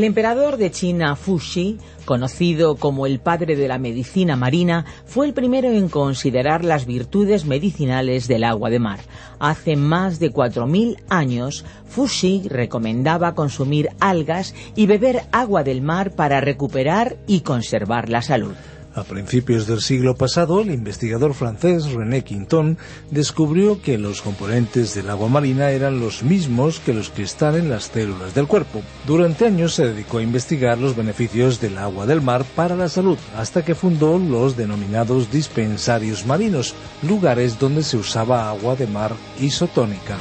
El emperador de China, Fuxi, conocido como el padre de la medicina marina, fue el primero en considerar las virtudes medicinales del agua de mar. Hace más de 4.000 años, Fuxi recomendaba consumir algas y beber agua del mar para recuperar y conservar la salud. A principios del siglo pasado, el investigador francés René Quinton descubrió que los componentes del agua marina eran los mismos que los que están en las células del cuerpo. Durante años se dedicó a investigar los beneficios del agua del mar para la salud, hasta que fundó los denominados dispensarios marinos, lugares donde se usaba agua de mar isotónica.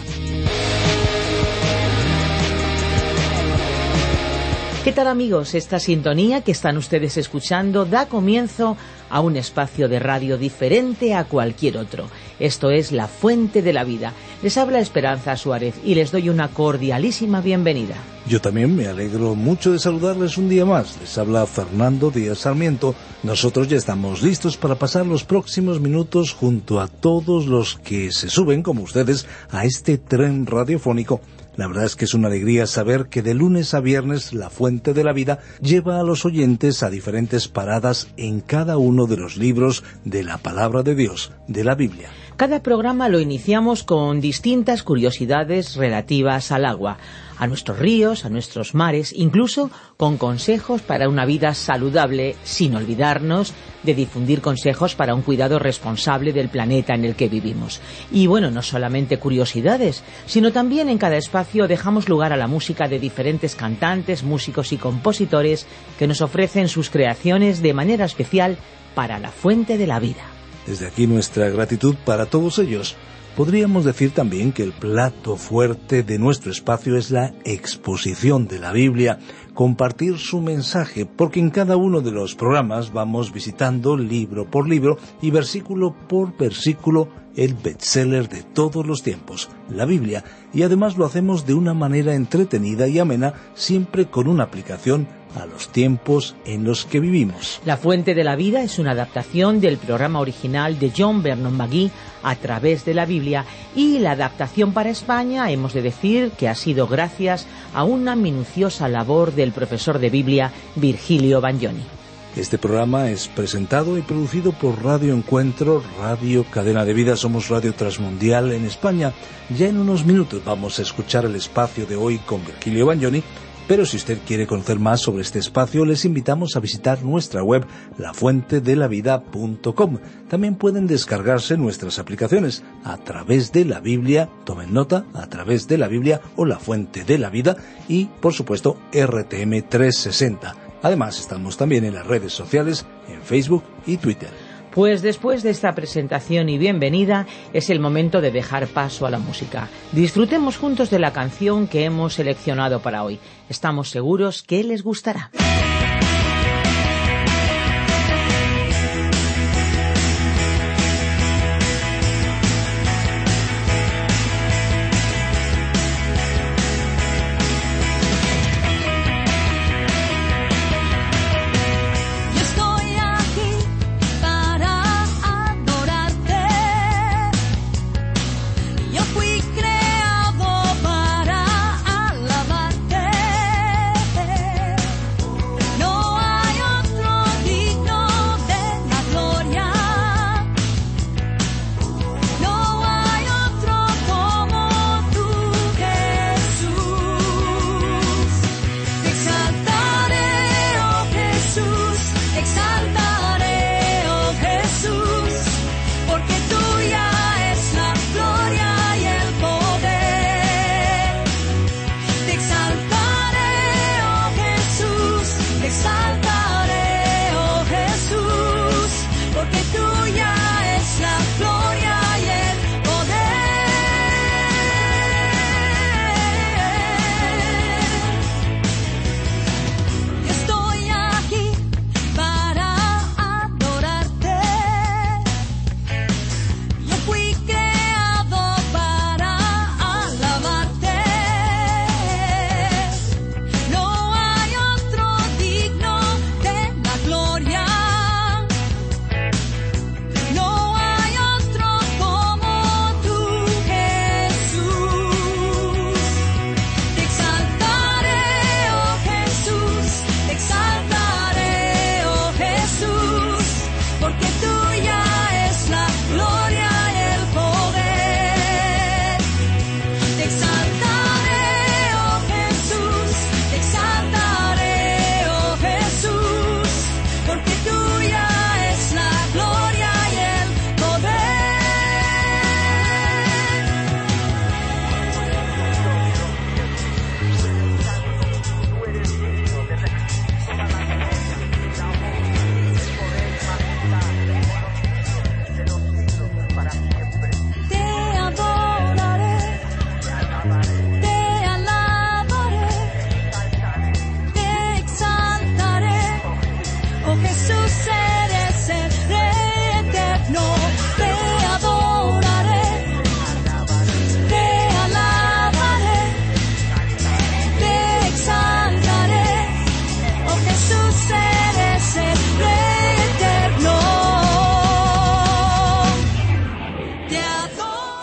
¿Qué tal amigos? Esta sintonía que están ustedes escuchando da comienzo a un espacio de radio diferente a cualquier otro. Esto es La Fuente de la Vida. Les habla Esperanza Suárez y les doy una cordialísima bienvenida. Yo también me alegro mucho de saludarles un día más. Les habla Fernando Díaz Sarmiento. Nosotros ya estamos listos para pasar los próximos minutos junto a todos los que se suben, como ustedes, a este tren radiofónico la verdad es que es una alegría saber que de lunes a viernes la Fuente de la Vida lleva a los oyentes a diferentes paradas en cada uno de los libros de la Palabra de Dios, de la Biblia. Cada programa lo iniciamos con distintas curiosidades relativas al agua a nuestros ríos, a nuestros mares, incluso con consejos para una vida saludable, sin olvidarnos de difundir consejos para un cuidado responsable del planeta en el que vivimos. Y bueno, no solamente curiosidades, sino también en cada espacio dejamos lugar a la música de diferentes cantantes, músicos y compositores que nos ofrecen sus creaciones de manera especial para la fuente de la vida. Desde aquí nuestra gratitud para todos ellos. Podríamos decir también que el plato fuerte de nuestro espacio es la exposición de la Biblia, compartir su mensaje, porque en cada uno de los programas vamos visitando libro por libro y versículo por versículo el bestseller de todos los tiempos, la Biblia, y además lo hacemos de una manera entretenida y amena, siempre con una aplicación a los tiempos en los que vivimos. La Fuente de la Vida es una adaptación del programa original de John Vernon McGee a través de la Biblia y la adaptación para España hemos de decir que ha sido gracias a una minuciosa labor del profesor de Biblia Virgilio Bagnoni. Este programa es presentado y producido por Radio Encuentro, Radio Cadena de Vida, somos Radio Transmundial en España. Ya en unos minutos vamos a escuchar el espacio de hoy con Virgilio Bagnoni pero si usted quiere conocer más sobre este espacio, les invitamos a visitar nuestra web lafuentedelavida.com. También pueden descargarse nuestras aplicaciones a través de la Biblia, tomen nota, a través de la Biblia o la Fuente de la Vida y, por supuesto, RTM 360. Además, estamos también en las redes sociales, en Facebook y Twitter. Pues después de esta presentación y bienvenida es el momento de dejar paso a la música. Disfrutemos juntos de la canción que hemos seleccionado para hoy. Estamos seguros que les gustará.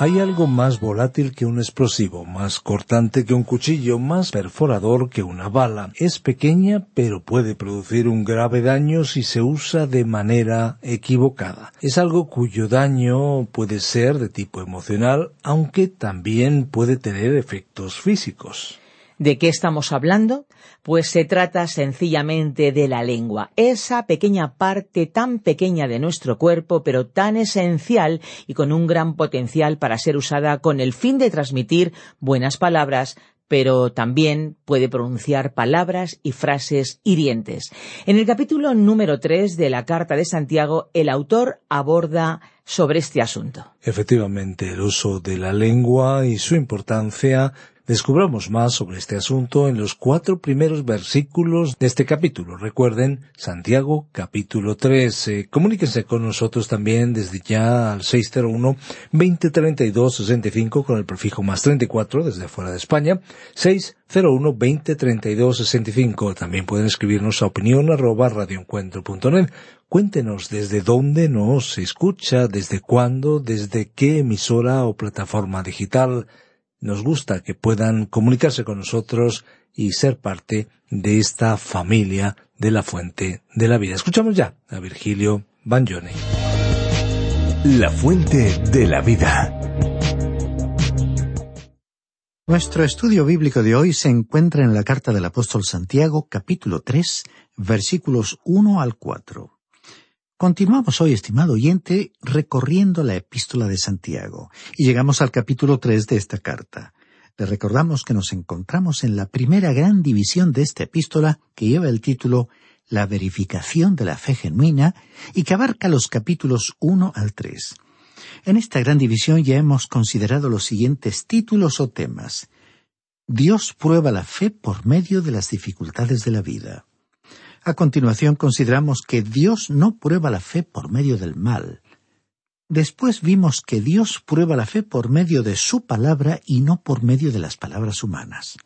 Hay algo más volátil que un explosivo, más cortante que un cuchillo, más perforador que una bala. Es pequeña, pero puede producir un grave daño si se usa de manera equivocada. Es algo cuyo daño puede ser de tipo emocional, aunque también puede tener efectos físicos. ¿De qué estamos hablando? Pues se trata sencillamente de la lengua, esa pequeña parte tan pequeña de nuestro cuerpo, pero tan esencial y con un gran potencial para ser usada con el fin de transmitir buenas palabras, pero también puede pronunciar palabras y frases hirientes. En el capítulo número 3 de la Carta de Santiago, el autor aborda sobre este asunto. Efectivamente, el uso de la lengua y su importancia Descubramos más sobre este asunto en los cuatro primeros versículos de este capítulo. Recuerden, Santiago capítulo 13. comuníquense con nosotros también desde ya al 601-2032-65 con el prefijo más 34 desde fuera de España. 601-2032-65. También pueden escribirnos a opinión arroba radioencuentro.net. Cuéntenos desde dónde nos escucha, desde cuándo, desde qué emisora o plataforma digital nos gusta que puedan comunicarse con nosotros y ser parte de esta familia de la fuente de la vida. Escuchamos ya a Virgilio Bagnoni. La fuente de la vida. Nuestro estudio bíblico de hoy se encuentra en la carta del apóstol Santiago, capítulo 3, versículos 1 al 4. Continuamos hoy, estimado oyente, recorriendo la epístola de Santiago, y llegamos al capítulo tres de esta carta. Le recordamos que nos encontramos en la primera gran división de esta epístola, que lleva el título La verificación de la fe genuina, y que abarca los capítulos uno al tres. En esta gran división ya hemos considerado los siguientes títulos o temas. Dios prueba la fe por medio de las dificultades de la vida. A continuación consideramos que Dios no prueba la fe por medio del mal. Después vimos que Dios prueba la fe por medio de su palabra y no por medio de las palabras humanas.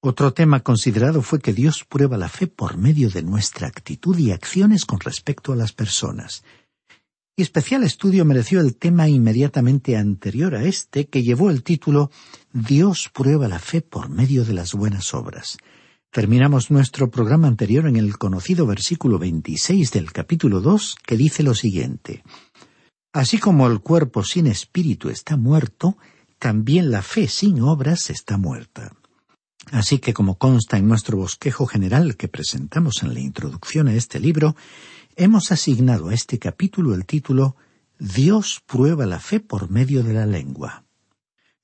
Otro tema considerado fue que Dios prueba la fe por medio de nuestra actitud y acciones con respecto a las personas. Y especial estudio mereció el tema inmediatamente anterior a este que llevó el título Dios prueba la fe por medio de las buenas obras. Terminamos nuestro programa anterior en el conocido versículo 26 del capítulo 2 que dice lo siguiente. Así como el cuerpo sin espíritu está muerto, también la fe sin obras está muerta. Así que como consta en nuestro bosquejo general que presentamos en la introducción a este libro, hemos asignado a este capítulo el título Dios prueba la fe por medio de la lengua.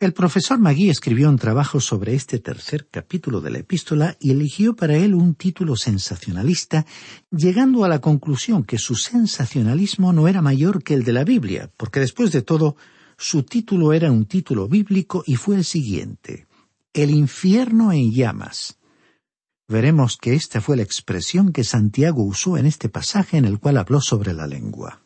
El profesor Magui escribió un trabajo sobre este tercer capítulo de la epístola y eligió para él un título sensacionalista, llegando a la conclusión que su sensacionalismo no era mayor que el de la Biblia, porque después de todo, su título era un título bíblico y fue el siguiente El infierno en llamas. Veremos que esta fue la expresión que Santiago usó en este pasaje en el cual habló sobre la lengua.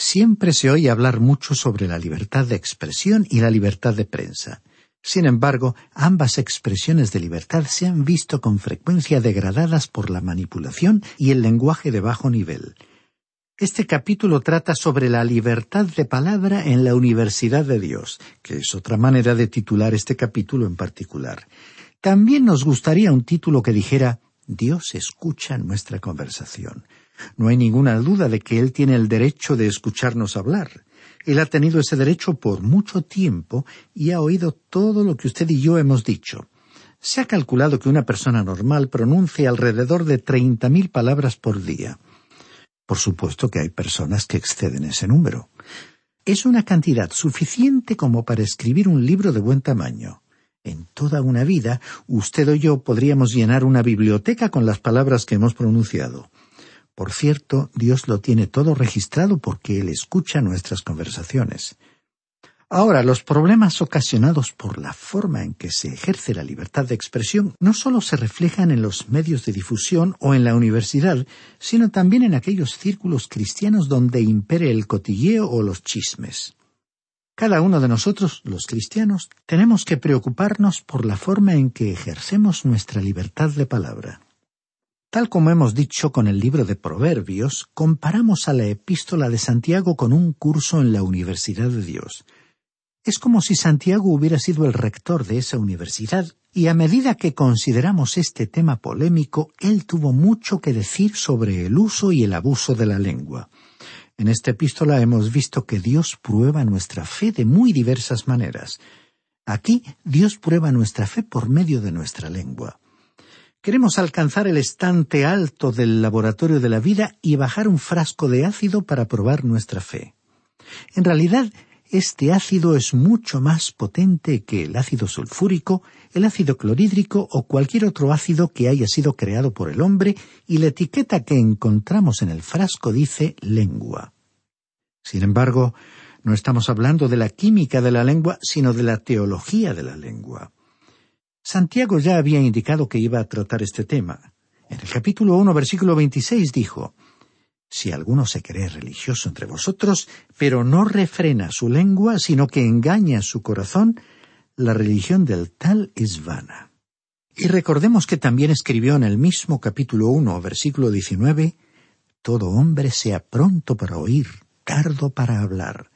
Siempre se oye hablar mucho sobre la libertad de expresión y la libertad de prensa. Sin embargo, ambas expresiones de libertad se han visto con frecuencia degradadas por la manipulación y el lenguaje de bajo nivel. Este capítulo trata sobre la libertad de palabra en la Universidad de Dios, que es otra manera de titular este capítulo en particular. También nos gustaría un título que dijera Dios escucha nuestra conversación. No hay ninguna duda de que Él tiene el derecho de escucharnos hablar. Él ha tenido ese derecho por mucho tiempo y ha oído todo lo que usted y yo hemos dicho. Se ha calculado que una persona normal pronuncia alrededor de treinta mil palabras por día. Por supuesto que hay personas que exceden ese número. Es una cantidad suficiente como para escribir un libro de buen tamaño. En toda una vida, usted o yo podríamos llenar una biblioteca con las palabras que hemos pronunciado. Por cierto, Dios lo tiene todo registrado porque Él escucha nuestras conversaciones. Ahora, los problemas ocasionados por la forma en que se ejerce la libertad de expresión no solo se reflejan en los medios de difusión o en la universidad, sino también en aquellos círculos cristianos donde impere el cotilleo o los chismes. Cada uno de nosotros, los cristianos, tenemos que preocuparnos por la forma en que ejercemos nuestra libertad de palabra. Tal como hemos dicho con el libro de Proverbios, comparamos a la epístola de Santiago con un curso en la Universidad de Dios. Es como si Santiago hubiera sido el rector de esa universidad, y a medida que consideramos este tema polémico, él tuvo mucho que decir sobre el uso y el abuso de la lengua. En esta epístola hemos visto que Dios prueba nuestra fe de muy diversas maneras. Aquí Dios prueba nuestra fe por medio de nuestra lengua. Queremos alcanzar el estante alto del laboratorio de la vida y bajar un frasco de ácido para probar nuestra fe. En realidad, este ácido es mucho más potente que el ácido sulfúrico, el ácido clorhídrico o cualquier otro ácido que haya sido creado por el hombre y la etiqueta que encontramos en el frasco dice lengua. Sin embargo, no estamos hablando de la química de la lengua, sino de la teología de la lengua. Santiago ya había indicado que iba a tratar este tema. En el capítulo 1, versículo 26 dijo, si alguno se cree religioso entre vosotros, pero no refrena su lengua, sino que engaña su corazón, la religión del tal es vana. Y recordemos que también escribió en el mismo capítulo 1, versículo 19, Todo hombre sea pronto para oír, tardo para hablar.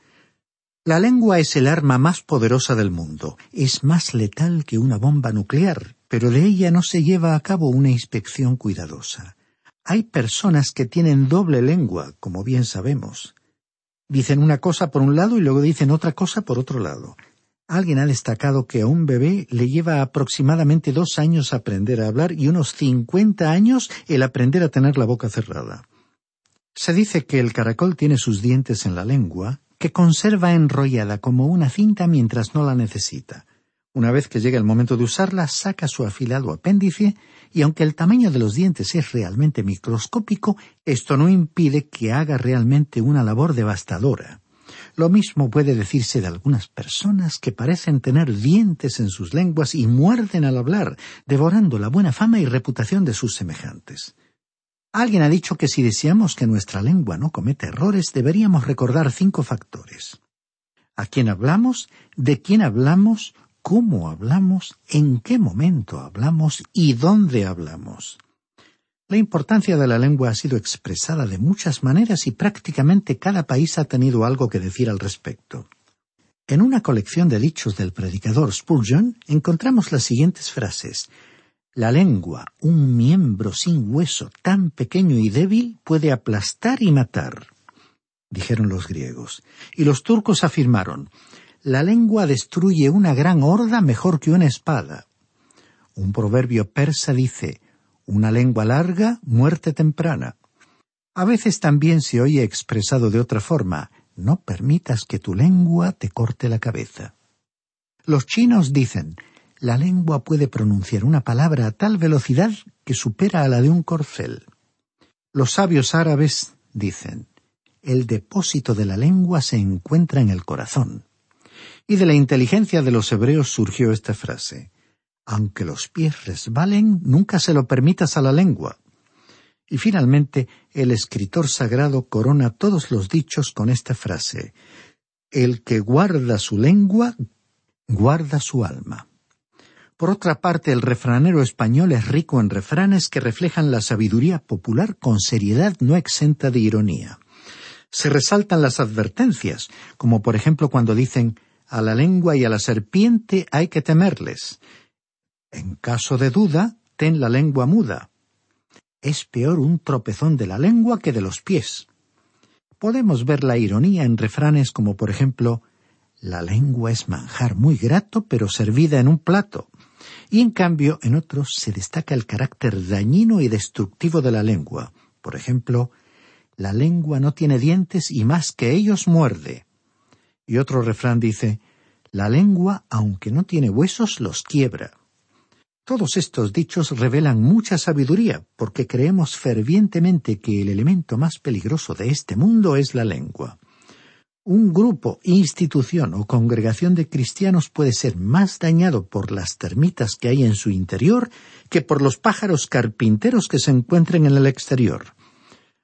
La lengua es el arma más poderosa del mundo, es más letal que una bomba nuclear, pero de ella no se lleva a cabo una inspección cuidadosa. Hay personas que tienen doble lengua, como bien sabemos. Dicen una cosa por un lado y luego dicen otra cosa por otro lado. Alguien ha destacado que a un bebé le lleva aproximadamente dos años aprender a hablar y unos cincuenta años el aprender a tener la boca cerrada. Se dice que el caracol tiene sus dientes en la lengua, que conserva enrollada como una cinta mientras no la necesita. Una vez que llega el momento de usarla, saca su afilado apéndice y aunque el tamaño de los dientes es realmente microscópico, esto no impide que haga realmente una labor devastadora. Lo mismo puede decirse de algunas personas que parecen tener dientes en sus lenguas y muerden al hablar, devorando la buena fama y reputación de sus semejantes. Alguien ha dicho que si deseamos que nuestra lengua no cometa errores, deberíamos recordar cinco factores. ¿A quién hablamos? ¿De quién hablamos? cómo hablamos, en qué momento hablamos y dónde hablamos. La importancia de la lengua ha sido expresada de muchas maneras y prácticamente cada país ha tenido algo que decir al respecto. En una colección de dichos del predicador Spurgeon encontramos las siguientes frases La lengua, un miembro sin hueso tan pequeño y débil, puede aplastar y matar, dijeron los griegos, y los turcos afirmaron la lengua destruye una gran horda mejor que una espada. Un proverbio persa dice, una lengua larga, muerte temprana. A veces también se oye expresado de otra forma, no permitas que tu lengua te corte la cabeza. Los chinos dicen, la lengua puede pronunciar una palabra a tal velocidad que supera a la de un corcel. Los sabios árabes dicen, el depósito de la lengua se encuentra en el corazón y de la inteligencia de los hebreos surgió esta frase Aunque los pies resbalen, nunca se lo permitas a la lengua. Y finalmente, el escritor sagrado corona todos los dichos con esta frase El que guarda su lengua, guarda su alma. Por otra parte, el refranero español es rico en refranes que reflejan la sabiduría popular con seriedad no exenta de ironía. Se resaltan las advertencias, como por ejemplo cuando dicen a la lengua y a la serpiente hay que temerles. En caso de duda, ten la lengua muda. Es peor un tropezón de la lengua que de los pies. Podemos ver la ironía en refranes como por ejemplo la lengua es manjar muy grato pero servida en un plato. Y en cambio en otros se destaca el carácter dañino y destructivo de la lengua. Por ejemplo, la lengua no tiene dientes y más que ellos muerde. Y otro refrán dice, la lengua, aunque no tiene huesos, los quiebra. Todos estos dichos revelan mucha sabiduría, porque creemos fervientemente que el elemento más peligroso de este mundo es la lengua. Un grupo, institución o congregación de cristianos puede ser más dañado por las termitas que hay en su interior que por los pájaros carpinteros que se encuentren en el exterior.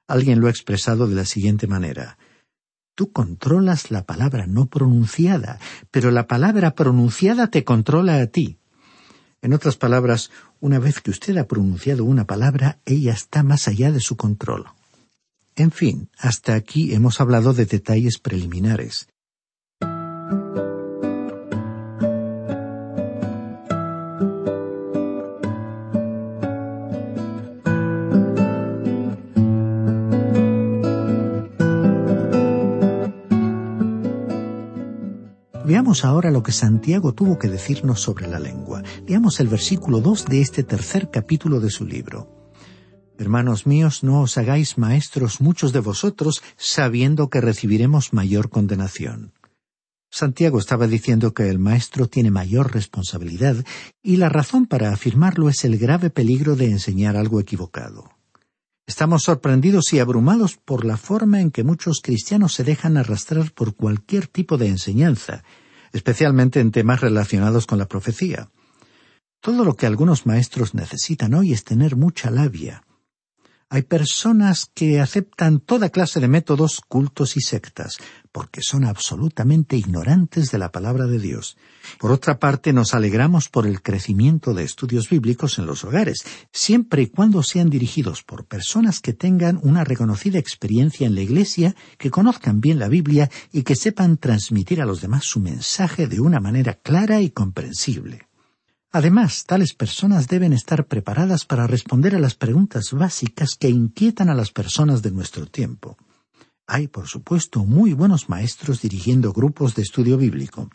Alguien lo ha expresado de la siguiente manera Tú controlas la palabra no pronunciada, pero la palabra pronunciada te controla a ti. En otras palabras, una vez que usted ha pronunciado una palabra, ella está más allá de su control. En fin, hasta aquí hemos hablado de detalles preliminares. Veamos ahora lo que Santiago tuvo que decirnos sobre la lengua. Veamos el versículo 2 de este tercer capítulo de su libro. Hermanos míos, no os hagáis maestros muchos de vosotros, sabiendo que recibiremos mayor condenación. Santiago estaba diciendo que el maestro tiene mayor responsabilidad, y la razón para afirmarlo es el grave peligro de enseñar algo equivocado. Estamos sorprendidos y abrumados por la forma en que muchos cristianos se dejan arrastrar por cualquier tipo de enseñanza, especialmente en temas relacionados con la profecía. Todo lo que algunos maestros necesitan hoy es tener mucha labia, hay personas que aceptan toda clase de métodos, cultos y sectas, porque son absolutamente ignorantes de la palabra de Dios. Por otra parte, nos alegramos por el crecimiento de estudios bíblicos en los hogares, siempre y cuando sean dirigidos por personas que tengan una reconocida experiencia en la Iglesia, que conozcan bien la Biblia y que sepan transmitir a los demás su mensaje de una manera clara y comprensible. Además, tales personas deben estar preparadas para responder a las preguntas básicas que inquietan a las personas de nuestro tiempo. Hay, por supuesto, muy buenos maestros dirigiendo grupos de estudio bíblico.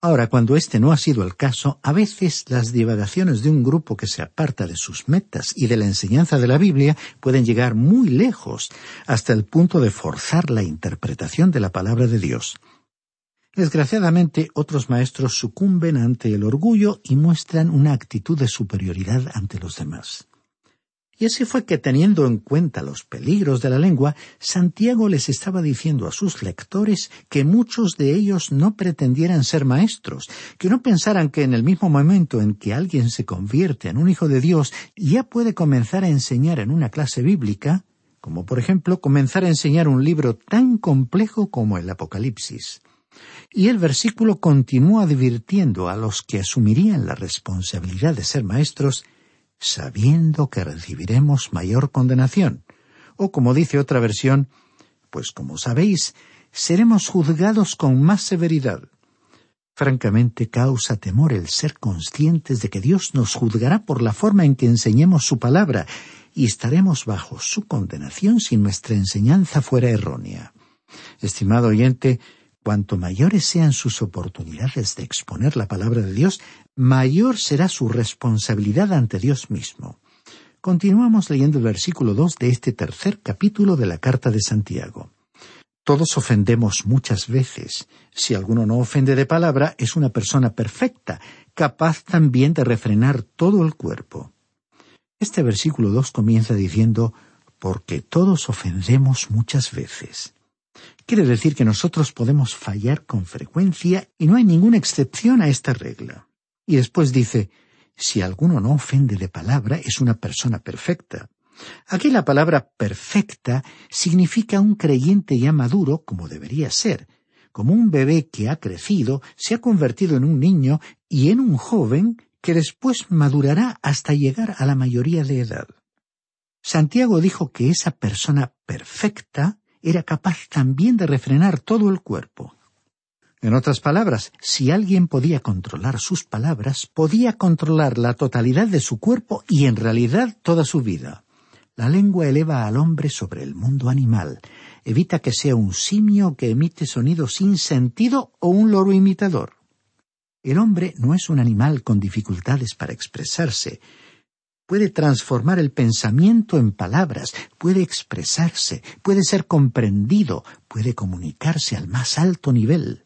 Ahora, cuando este no ha sido el caso, a veces las divagaciones de un grupo que se aparta de sus metas y de la enseñanza de la Biblia pueden llegar muy lejos, hasta el punto de forzar la interpretación de la palabra de Dios. Desgraciadamente, otros maestros sucumben ante el orgullo y muestran una actitud de superioridad ante los demás. Y así fue que, teniendo en cuenta los peligros de la lengua, Santiago les estaba diciendo a sus lectores que muchos de ellos no pretendieran ser maestros, que no pensaran que en el mismo momento en que alguien se convierte en un hijo de Dios ya puede comenzar a enseñar en una clase bíblica, como por ejemplo comenzar a enseñar un libro tan complejo como el Apocalipsis. Y el versículo continúa advirtiendo a los que asumirían la responsabilidad de ser maestros, sabiendo que recibiremos mayor condenación. O como dice otra versión, pues como sabéis, seremos juzgados con más severidad. Francamente causa temor el ser conscientes de que Dios nos juzgará por la forma en que enseñemos su palabra, y estaremos bajo su condenación si nuestra enseñanza fuera errónea. Estimado oyente, Cuanto mayores sean sus oportunidades de exponer la palabra de Dios, mayor será su responsabilidad ante Dios mismo. Continuamos leyendo el versículo dos de este tercer capítulo de la carta de Santiago. Todos ofendemos muchas veces. Si alguno no ofende de palabra, es una persona perfecta, capaz también de refrenar todo el cuerpo. Este versículo dos comienza diciendo, porque todos ofendemos muchas veces. Quiere decir que nosotros podemos fallar con frecuencia y no hay ninguna excepción a esta regla. Y después dice, si alguno no ofende de palabra, es una persona perfecta. Aquí la palabra perfecta significa un creyente ya maduro como debería ser, como un bebé que ha crecido, se ha convertido en un niño y en un joven que después madurará hasta llegar a la mayoría de edad. Santiago dijo que esa persona perfecta era capaz también de refrenar todo el cuerpo. En otras palabras, si alguien podía controlar sus palabras, podía controlar la totalidad de su cuerpo y en realidad toda su vida. La lengua eleva al hombre sobre el mundo animal, evita que sea un simio que emite sonidos sin sentido o un loro imitador. El hombre no es un animal con dificultades para expresarse, puede transformar el pensamiento en palabras, puede expresarse, puede ser comprendido, puede comunicarse al más alto nivel.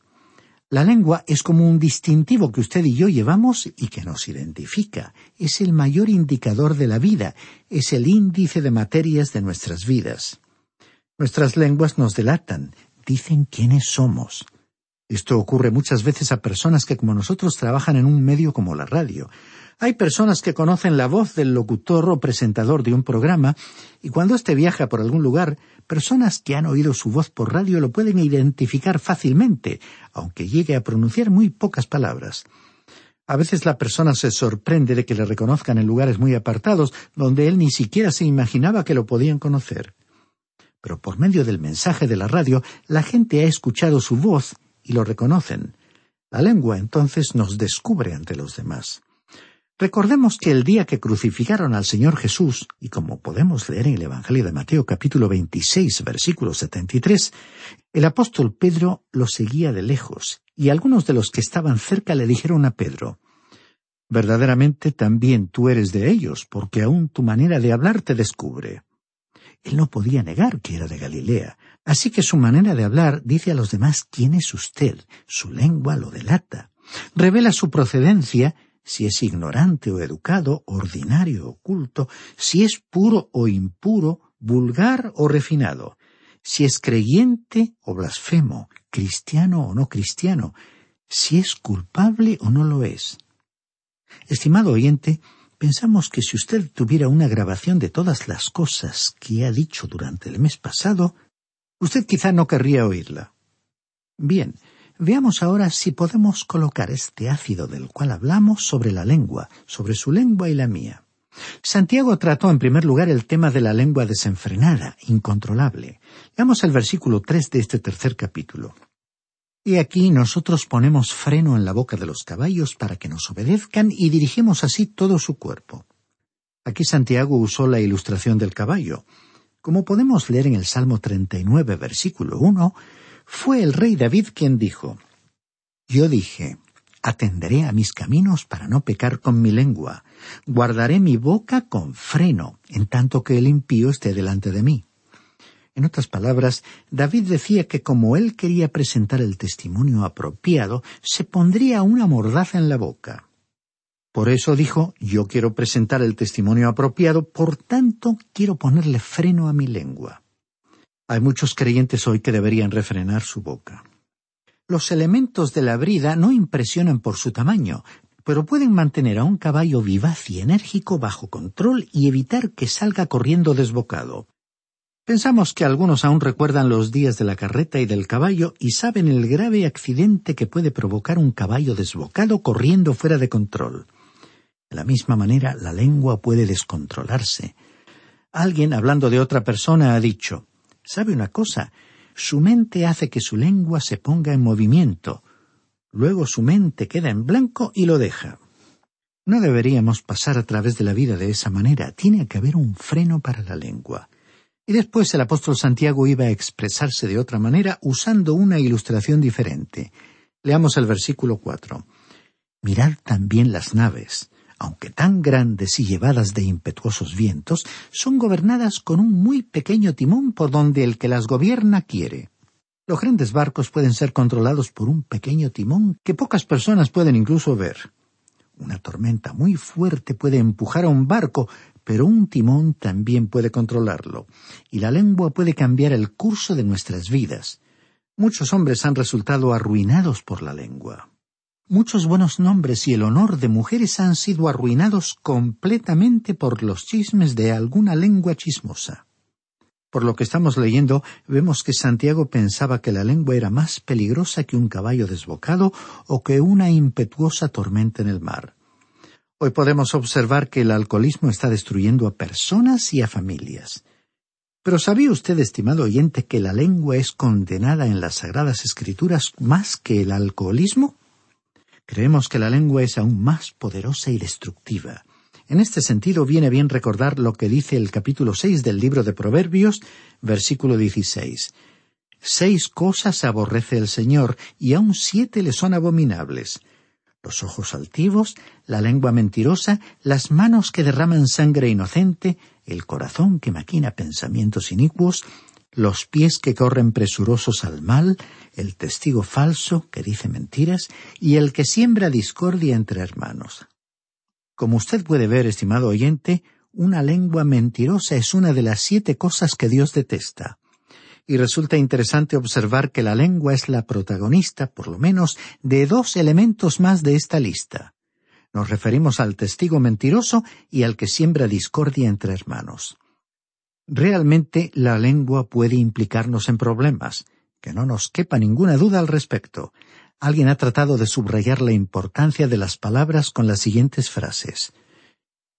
La lengua es como un distintivo que usted y yo llevamos y que nos identifica. Es el mayor indicador de la vida, es el índice de materias de nuestras vidas. Nuestras lenguas nos delatan, dicen quiénes somos. Esto ocurre muchas veces a personas que como nosotros trabajan en un medio como la radio. Hay personas que conocen la voz del locutor o presentador de un programa y cuando éste viaja por algún lugar, personas que han oído su voz por radio lo pueden identificar fácilmente, aunque llegue a pronunciar muy pocas palabras. A veces la persona se sorprende de que le reconozcan en lugares muy apartados, donde él ni siquiera se imaginaba que lo podían conocer. Pero por medio del mensaje de la radio, la gente ha escuchado su voz y lo reconocen. La lengua entonces nos descubre ante los demás. Recordemos que el día que crucificaron al Señor Jesús, y como podemos leer en el Evangelio de Mateo capítulo 26 versículo 73, el apóstol Pedro lo seguía de lejos, y algunos de los que estaban cerca le dijeron a Pedro, Verdaderamente también tú eres de ellos, porque aún tu manera de hablar te descubre. Él no podía negar que era de Galilea, así que su manera de hablar dice a los demás quién es usted, su lengua lo delata, revela su procedencia, si es ignorante o educado, ordinario o culto, si es puro o impuro, vulgar o refinado, si es creyente o blasfemo, cristiano o no cristiano, si es culpable o no lo es. Estimado oyente, pensamos que si usted tuviera una grabación de todas las cosas que ha dicho durante el mes pasado, usted quizá no querría oírla. Bien, veamos ahora si podemos colocar este ácido del cual hablamos sobre la lengua, sobre su lengua y la mía. Santiago trató en primer lugar el tema de la lengua desenfrenada, incontrolable. Veamos el versículo tres de este tercer capítulo. Y aquí nosotros ponemos freno en la boca de los caballos para que nos obedezcan y dirigimos así todo su cuerpo. Aquí Santiago usó la ilustración del caballo. Como podemos leer en el Salmo 39, versículo 1, fue el rey David quien dijo, Yo dije, atenderé a mis caminos para no pecar con mi lengua, guardaré mi boca con freno, en tanto que el impío esté delante de mí. En otras palabras, David decía que como él quería presentar el testimonio apropiado, se pondría una mordaza en la boca. Por eso dijo, yo quiero presentar el testimonio apropiado, por tanto quiero ponerle freno a mi lengua. Hay muchos creyentes hoy que deberían refrenar su boca. Los elementos de la brida no impresionan por su tamaño, pero pueden mantener a un caballo vivaz y enérgico bajo control y evitar que salga corriendo desbocado. Pensamos que algunos aún recuerdan los días de la carreta y del caballo y saben el grave accidente que puede provocar un caballo desbocado corriendo fuera de control. De la misma manera, la lengua puede descontrolarse. Alguien, hablando de otra persona, ha dicho, ¿sabe una cosa? Su mente hace que su lengua se ponga en movimiento. Luego su mente queda en blanco y lo deja. No deberíamos pasar a través de la vida de esa manera. Tiene que haber un freno para la lengua. Y después el apóstol Santiago iba a expresarse de otra manera usando una ilustración diferente. Leamos el versículo cuatro. Mirad también las naves, aunque tan grandes y llevadas de impetuosos vientos, son gobernadas con un muy pequeño timón por donde el que las gobierna quiere. Los grandes barcos pueden ser controlados por un pequeño timón que pocas personas pueden incluso ver. Una tormenta muy fuerte puede empujar a un barco, pero un timón también puede controlarlo, y la lengua puede cambiar el curso de nuestras vidas. Muchos hombres han resultado arruinados por la lengua. Muchos buenos nombres y el honor de mujeres han sido arruinados completamente por los chismes de alguna lengua chismosa. Por lo que estamos leyendo, vemos que Santiago pensaba que la lengua era más peligrosa que un caballo desbocado o que una impetuosa tormenta en el mar. Hoy podemos observar que el alcoholismo está destruyendo a personas y a familias. Pero ¿sabía usted, estimado oyente, que la lengua es condenada en las Sagradas Escrituras más que el alcoholismo? Creemos que la lengua es aún más poderosa y destructiva. En este sentido viene bien recordar lo que dice el capítulo seis del libro de Proverbios, versículo dieciséis. Seis cosas aborrece el Señor, y aun siete le son abominables los ojos altivos, la lengua mentirosa, las manos que derraman sangre inocente, el corazón que maquina pensamientos inicuos, los pies que corren presurosos al mal, el testigo falso que dice mentiras y el que siembra discordia entre hermanos. Como usted puede ver, estimado oyente, una lengua mentirosa es una de las siete cosas que Dios detesta y resulta interesante observar que la lengua es la protagonista, por lo menos, de dos elementos más de esta lista. Nos referimos al testigo mentiroso y al que siembra discordia entre hermanos. Realmente la lengua puede implicarnos en problemas, que no nos quepa ninguna duda al respecto. Alguien ha tratado de subrayar la importancia de las palabras con las siguientes frases.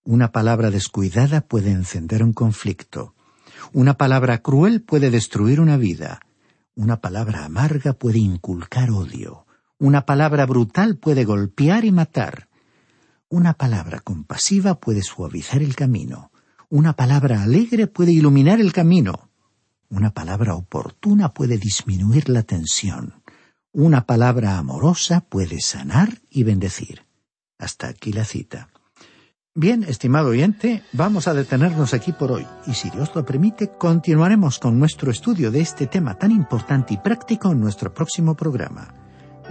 Una palabra descuidada puede encender un conflicto. Una palabra cruel puede destruir una vida. Una palabra amarga puede inculcar odio. Una palabra brutal puede golpear y matar. Una palabra compasiva puede suavizar el camino. Una palabra alegre puede iluminar el camino. Una palabra oportuna puede disminuir la tensión. Una palabra amorosa puede sanar y bendecir. Hasta aquí la cita. Bien, estimado oyente, vamos a detenernos aquí por hoy y si Dios lo permite, continuaremos con nuestro estudio de este tema tan importante y práctico en nuestro próximo programa.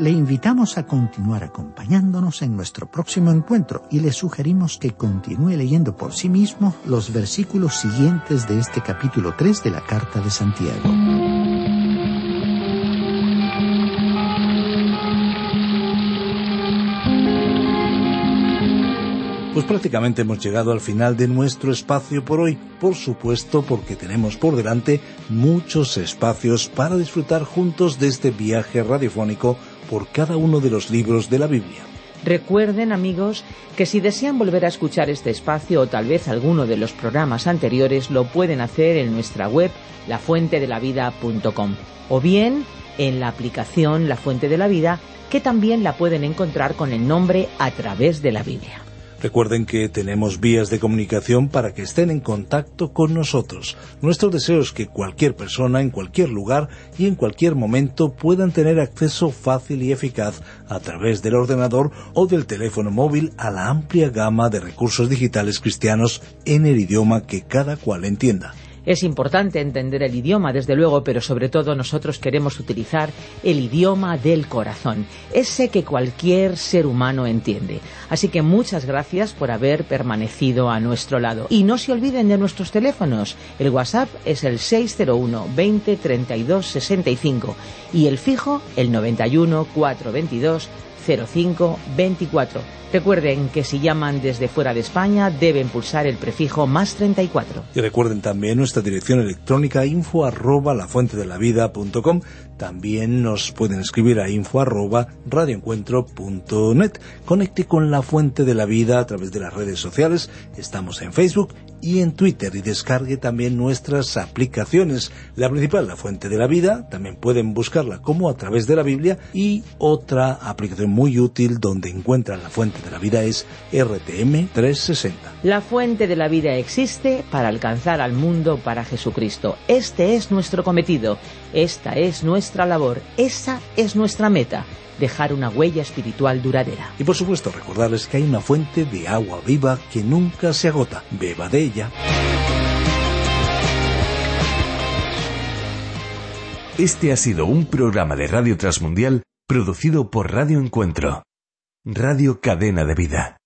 Le invitamos a continuar acompañándonos en nuestro próximo encuentro y le sugerimos que continúe leyendo por sí mismo los versículos siguientes de este capítulo 3 de la Carta de Santiago. Pues prácticamente hemos llegado al final de nuestro espacio por hoy, por supuesto porque tenemos por delante muchos espacios para disfrutar juntos de este viaje radiofónico por cada uno de los libros de la Biblia. Recuerden, amigos, que si desean volver a escuchar este espacio o tal vez alguno de los programas anteriores, lo pueden hacer en nuestra web lafuentedelavida.com o bien en la aplicación La Fuente de la Vida, que también la pueden encontrar con el nombre A través de la Biblia. Recuerden que tenemos vías de comunicación para que estén en contacto con nosotros. Nuestro deseo es que cualquier persona en cualquier lugar y en cualquier momento puedan tener acceso fácil y eficaz a través del ordenador o del teléfono móvil a la amplia gama de recursos digitales cristianos en el idioma que cada cual entienda. Es importante entender el idioma, desde luego, pero sobre todo nosotros queremos utilizar el idioma del corazón, ese que cualquier ser humano entiende. Así que muchas gracias por haber permanecido a nuestro lado. Y no se olviden de nuestros teléfonos. El WhatsApp es el 601 20 32 65 y el fijo el 91 422 0524. Recuerden que si llaman desde fuera de España deben pulsar el prefijo más 34. Y recuerden también nuestra dirección electrónica info arroba lafuentedelavida.com. También nos pueden escribir a info arroba radioencuentro.net. Conecte con La Fuente de la Vida a través de las redes sociales. Estamos en Facebook y en Twitter y descargue también nuestras aplicaciones. La principal, La Fuente de la Vida, también pueden buscarla como a través de la Biblia y otra aplicación muy útil donde encuentran La Fuente de la Vida es RTM 360. La Fuente de la Vida existe para alcanzar al mundo para Jesucristo. Este es nuestro cometido, esta es nuestra labor, esa es nuestra meta dejar una huella espiritual duradera. Y por supuesto recordarles que hay una fuente de agua viva que nunca se agota. Beba de ella. Este ha sido un programa de Radio Transmundial producido por Radio Encuentro, Radio Cadena de Vida.